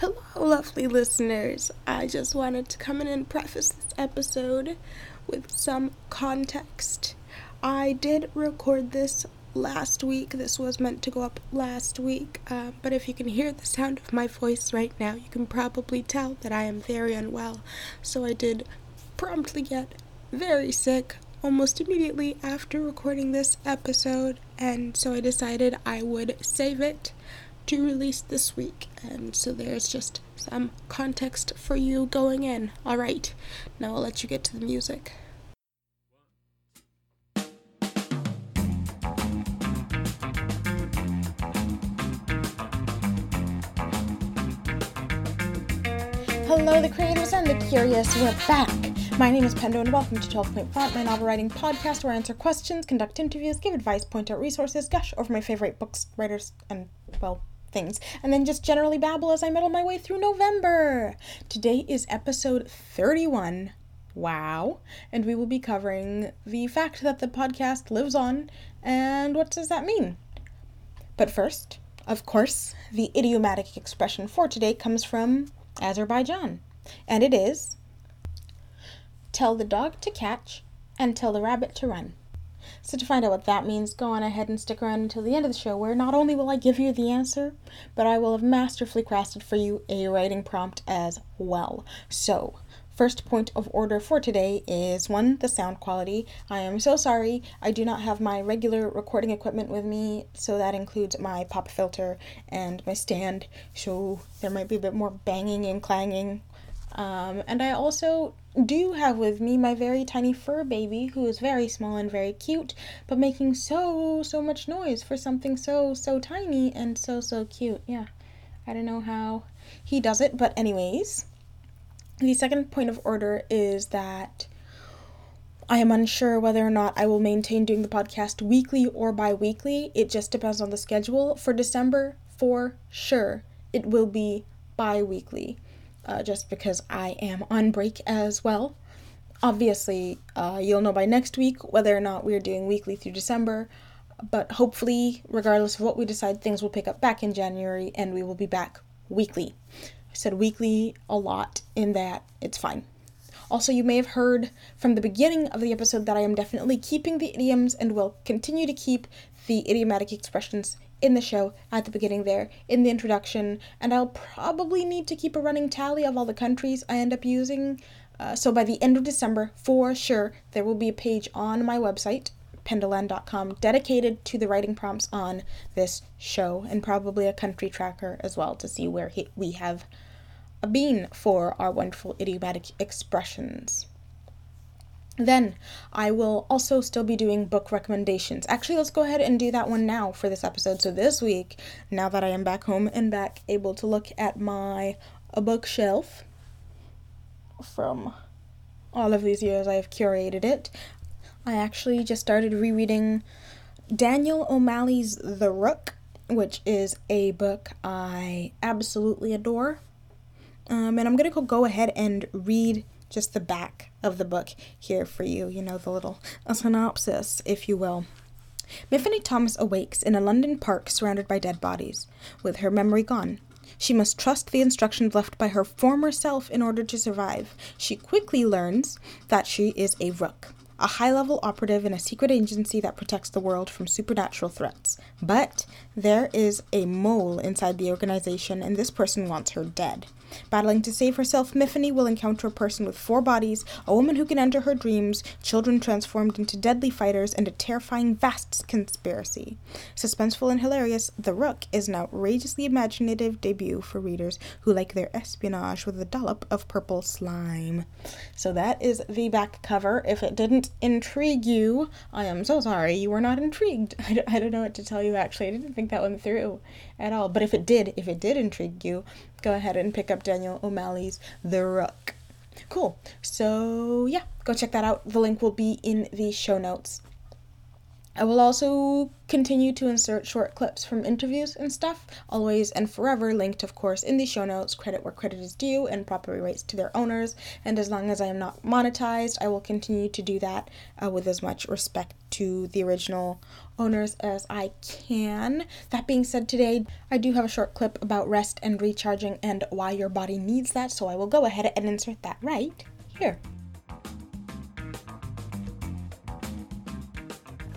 Hello, lovely listeners. I just wanted to come in and preface this episode with some context. I did record this last week. This was meant to go up last week, uh, but if you can hear the sound of my voice right now, you can probably tell that I am very unwell. So I did promptly get very sick almost immediately after recording this episode, and so I decided I would save it to release this week. And so there's just some context for you going in. All right, now I'll let you get to the music. Hello, the creators and the curious. We're back. My name is Pendo, and welcome to 12 Point Font, my novel writing podcast where I answer questions, conduct interviews, give advice, point out resources, gush over my favorite books, writers, and, well, things, and then just generally babble as I muddle my way through November. Today is episode 31. Wow. And we will be covering the fact that the podcast lives on and what does that mean? But first, of course, the idiomatic expression for today comes from Azerbaijan, and it is tell the dog to catch and tell the rabbit to run. So, to find out what that means, go on ahead and stick around until the end of the show, where not only will I give you the answer, but I will have masterfully crafted for you a writing prompt as well. So, First point of order for today is one, the sound quality. I am so sorry, I do not have my regular recording equipment with me, so that includes my pop filter and my stand, so there might be a bit more banging and clanging. Um, and I also do have with me my very tiny fur baby who is very small and very cute, but making so, so much noise for something so, so tiny and so, so cute. Yeah, I don't know how he does it, but, anyways, the second point of order is that. I am unsure whether or not I will maintain doing the podcast weekly or bi weekly. It just depends on the schedule. For December, for sure, it will be bi weekly uh, just because I am on break as well. Obviously, uh, you'll know by next week whether or not we're doing weekly through December, but hopefully, regardless of what we decide, things will pick up back in January and we will be back weekly. I said weekly a lot in that it's fine. Also, you may have heard from the beginning of the episode that I am definitely keeping the idioms and will continue to keep the idiomatic expressions in the show at the beginning there in the introduction. And i'll probably need to keep a running tally of all the countries i end up using. Uh, so by the end of december for sure there will be a page on my website pendoland.com dedicated to the writing prompts on this show and probably a country tracker as well to see where he, we have been for our wonderful idiomatic expressions then I will also still be doing book recommendations. Actually, let's go ahead and do that one now for this episode. So, this week, now that I am back home and back able to look at my a bookshelf from all of these years I have curated it, I actually just started rereading Daniel O'Malley's The Rook, which is a book I absolutely adore. Um, and I'm going to go ahead and read just the back of the book here for you, you know, the little synopsis, if you will. Myfanwy Thomas awakes in a London park surrounded by dead bodies, with her memory gone. She must trust the instructions left by her former self in order to survive. She quickly learns that she is a rook, a high level operative in a secret agency that protects the world from supernatural threats. But there is a mole inside the organization, and this person wants her dead. Battling to save herself, Myfanwy will encounter a person with four bodies, a woman who can enter her dreams, children transformed into deadly fighters, and a terrifying vast conspiracy. Suspenseful and hilarious, The Rook is an outrageously imaginative debut for readers who like their espionage with a dollop of purple slime. So that is the back cover. If it didn't intrigue you, I am so sorry you were not intrigued. I don't know what to tell you actually. I didn't think that one through at all. But if it did, if it did intrigue you, go ahead and pick up Daniel O'Malley's The Rook. Cool. So, yeah, go check that out. The link will be in the show notes. I will also continue to insert short clips from interviews and stuff, always and forever linked, of course, in the show notes, credit where credit is due, and proper rights to their owners. And as long as I am not monetized, I will continue to do that uh, with as much respect to the original owners as I can. That being said, today I do have a short clip about rest and recharging and why your body needs that, so I will go ahead and insert that right here.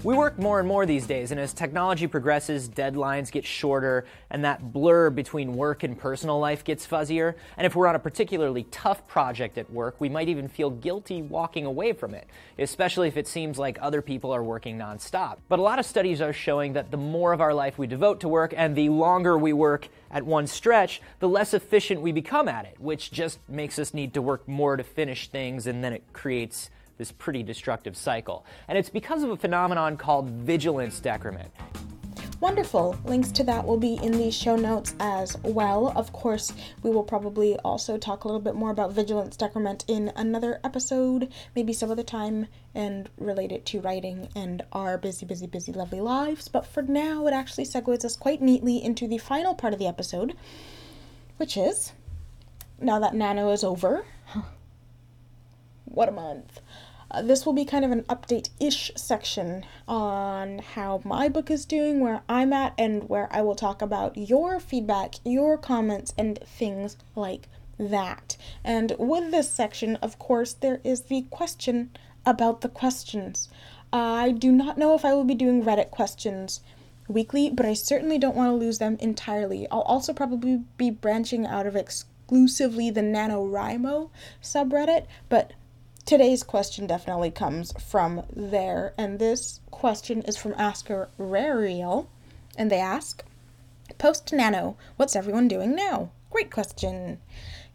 We work more and more these days, and as technology progresses, deadlines get shorter, and that blur between work and personal life gets fuzzier. And if we're on a particularly tough project at work, we might even feel guilty walking away from it, especially if it seems like other people are working nonstop. But a lot of studies are showing that the more of our life we devote to work and the longer we work at one stretch, the less efficient we become at it, which just makes us need to work more to finish things, and then it creates this pretty destructive cycle. And it's because of a phenomenon called vigilance decrement. Wonderful. Links to that will be in the show notes as well. Of course, we will probably also talk a little bit more about vigilance decrement in another episode, maybe some other time, and relate it to writing and our busy, busy, busy, lovely lives. But for now, it actually segues us quite neatly into the final part of the episode, which is now that Nano is over. what a month. Uh, this will be kind of an update ish section on how my book is doing, where I'm at, and where I will talk about your feedback, your comments, and things like that. And with this section, of course, there is the question about the questions. I do not know if I will be doing Reddit questions weekly, but I certainly don't want to lose them entirely. I'll also probably be branching out of exclusively the NaNoWriMo subreddit, but Today's question definitely comes from there, and this question is from Asker Rariel, and they ask, Post Nano, what's everyone doing now? Great question.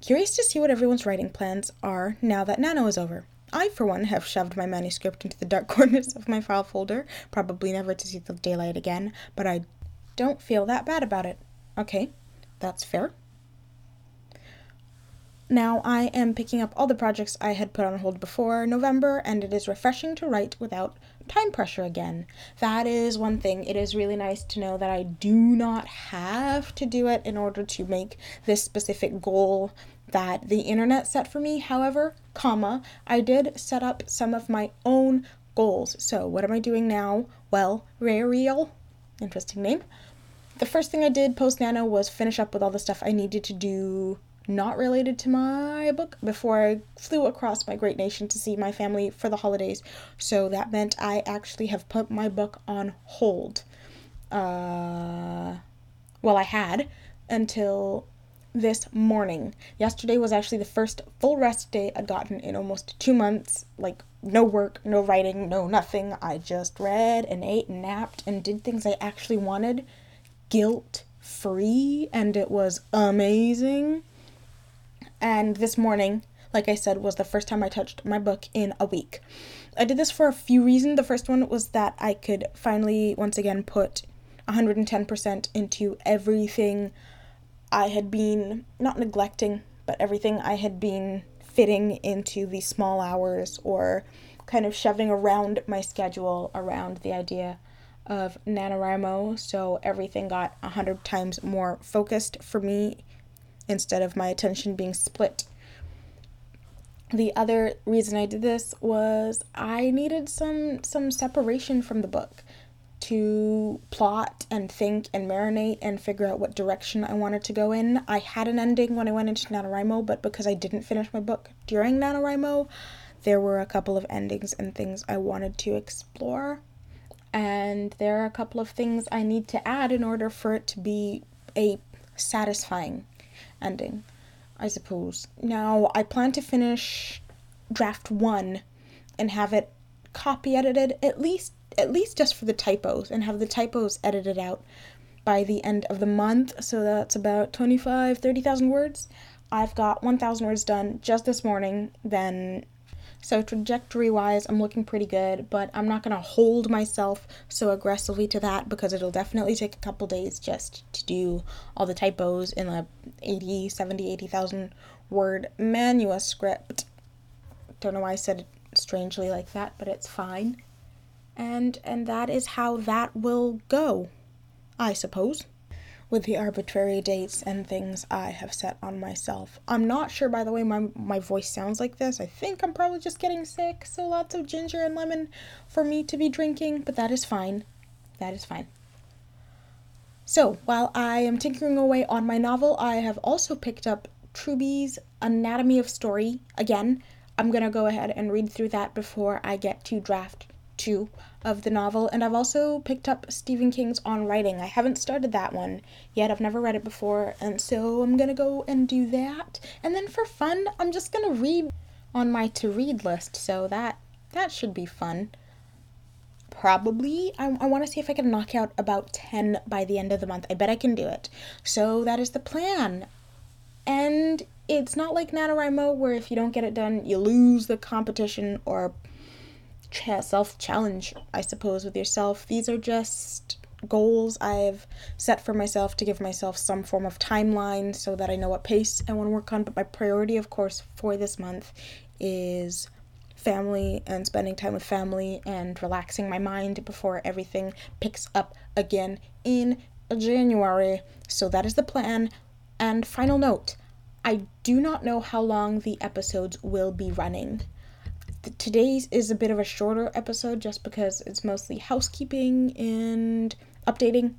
Curious to see what everyone's writing plans are now that Nano is over. I, for one, have shoved my manuscript into the dark corners of my file folder, probably never to see the daylight again, but I don't feel that bad about it. Okay, that's fair. Now I am picking up all the projects I had put on hold before November, and it is refreshing to write without time pressure again. That is one thing. It is really nice to know that I do not have to do it in order to make this specific goal that the internet set for me. However, comma, I did set up some of my own goals. So, what am I doing now? Well, Rariel, interesting name. The first thing I did post Nano was finish up with all the stuff I needed to do not related to my book before I flew across my great nation to see my family for the holidays. So that meant I actually have put my book on hold. Uh, well, I had until this morning. Yesterday was actually the first full rest day I'd gotten in almost two months. Like, no work, no writing, no nothing. I just read and ate and napped and did things I actually wanted guilt free, and it was amazing. And this morning, like I said, was the first time I touched my book in a week. I did this for a few reasons. The first one was that I could finally, once again, put 110% into everything I had been not neglecting, but everything I had been fitting into the small hours or kind of shoving around my schedule around the idea of NaNoWriMo. So everything got 100 times more focused for me instead of my attention being split. The other reason I did this was I needed some some separation from the book to plot and think and marinate and figure out what direction I wanted to go in. I had an ending when I went into NaNoWriMo, but because I didn't finish my book during NaNoWriMo, there were a couple of endings and things I wanted to explore. And there are a couple of things I need to add in order for it to be a satisfying ending, I suppose. Now, I plan to finish draft one and have it copy edited at least at least just for the typos and have the typos edited out by the end of the month so that's about 25 30,000 words I've got 1,000 words done just this morning then so, trajectory wise, I'm looking pretty good, but I'm not to hold myself so aggressively to that because it'll definitely take a couple days just to do all the typos in the 80, 70, 80,000 word manuscript. Don't know why I said it strangely like that, but it's fine. And and that is how that will go, I suppose with the arbitrary dates and things I have set on myself. I'm not sure, by the way, my, my voice sounds like this. I think I'm probably just getting sick, so lots of ginger and lemon for me to be drinking, but that is fine. That is fine. So, while I am tinkering away on my novel, I have also picked up Truby's Anatomy of Story. Again, I'm gonna go ahead and read through that before I get to draft two of the novel, and I've also picked up Stephen King's On Writing. I haven't started that one yet, I've never read it before, and so I'm gonna go and do that. And then for fun, I'm just gonna read on my to read list, so that that should be fun. Probably, I, I want to see if I can knock out about 10 by the end of the month. I bet I can do it. So that is the plan. And it's not like NaNoWriMo where if you don't get it done, you lose the competition or self challenge, I suppose, with yourself. These are just goals I've set for myself to give myself some form of timeline so that I know what pace I want to work on. But my priority, of course, for this month is family and spending time with family and relaxing my mind before everything picks up again in January. So that is the plan. And final note I do not know how long the episodes will be running today's is a bit of a shorter episode just because it's mostly housekeeping and updating.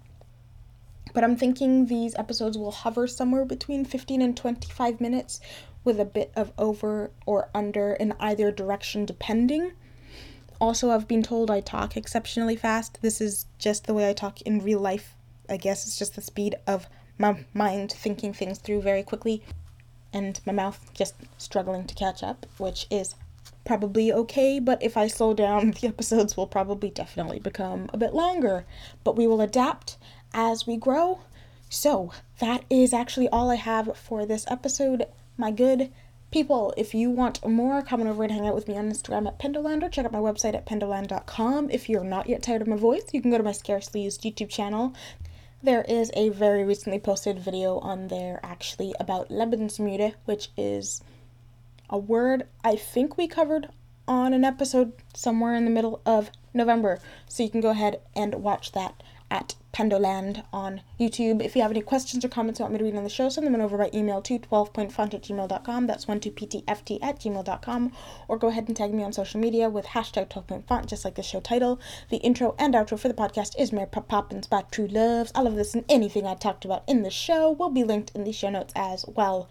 But I'm thinking these episodes will hover somewhere between 15 and 25 minutes with a bit of over or under in either direction depending. Also, I've been told I talk exceptionally fast. This is just the way I talk in real life. I guess it's just the speed of my mind thinking things through very quickly and my mouth just struggling to catch up, which is probably okay, but if I slow down, the episodes will probably definitely become a bit longer. But we will adapt as we grow. So, that is actually all I have for this episode, my good people. If you want more, come over and hang out with me on Instagram at Pendoland or check out my website at pendoland.com. If you're not yet tired of my voice, you can go to my scarcely used YouTube channel. There is a very recently posted video on there actually about Lebensmüde, which is a word I think we covered on an episode somewhere in the middle of November. So you can go ahead and watch that at Pendoland on YouTube. If you have any questions or comments you want me to read on the show, send them over by email to 12pointfont at gmail.com. That's 12ptft at gmail.com. Or go ahead and tag me on social media with hashtag 12pointfont, just like the show title. The intro and outro for the podcast is Mary Pop Poppins by True Loves. All of this and anything I talked about in the show will be linked in the show notes as well.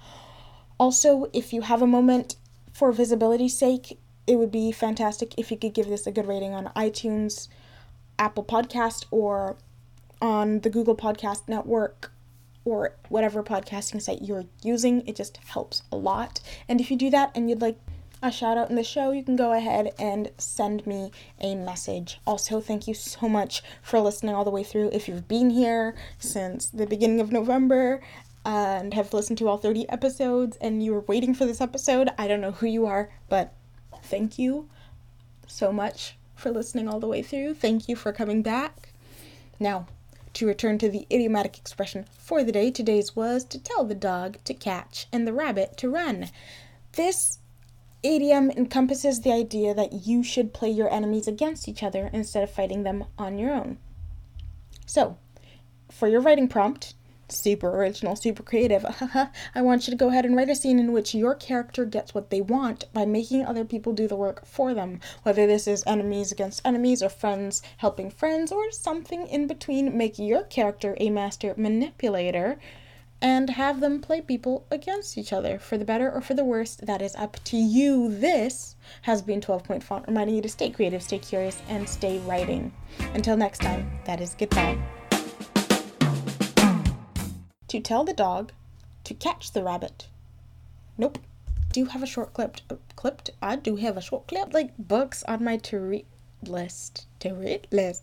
Also, if you have a moment for visibility's sake, it would be fantastic if you could give this a good rating on iTunes, Apple Podcast, or on the Google Podcast Network or whatever podcasting site you're using. It just helps a lot. And if you do that and you'd like a shout out in the show, you can go ahead and send me a message. Also, thank you so much for listening all the way through. If you've been here since the beginning of November and have listened to all 30 episodes and you were waiting for this episode, I don't know who you are, but thank you so much for listening all the way through. Thank you for coming back. Now, to return to the idiomatic expression for the day, today's was to tell the dog to catch and the rabbit to run. This idiom encompasses the idea that you should play your enemies against each other instead of fighting them on your own. So, for your writing prompt, super original, super creative. I want you to go ahead and write a scene in which your character gets what they want by making other people do the work for them. Whether this is enemies against enemies or friends helping friends or something in between, make your character a master manipulator and have them play people against each other for the better or for the worse. That is up to you. This has been 12 Point Font, reminding you to stay creative, stay curious, and stay writing. Until next time, that is goodbye to tell the dog to catch the rabbit. Nope. Do you have a short clipped uh, clipped. I do have a short clip like books on my to read list. To read list.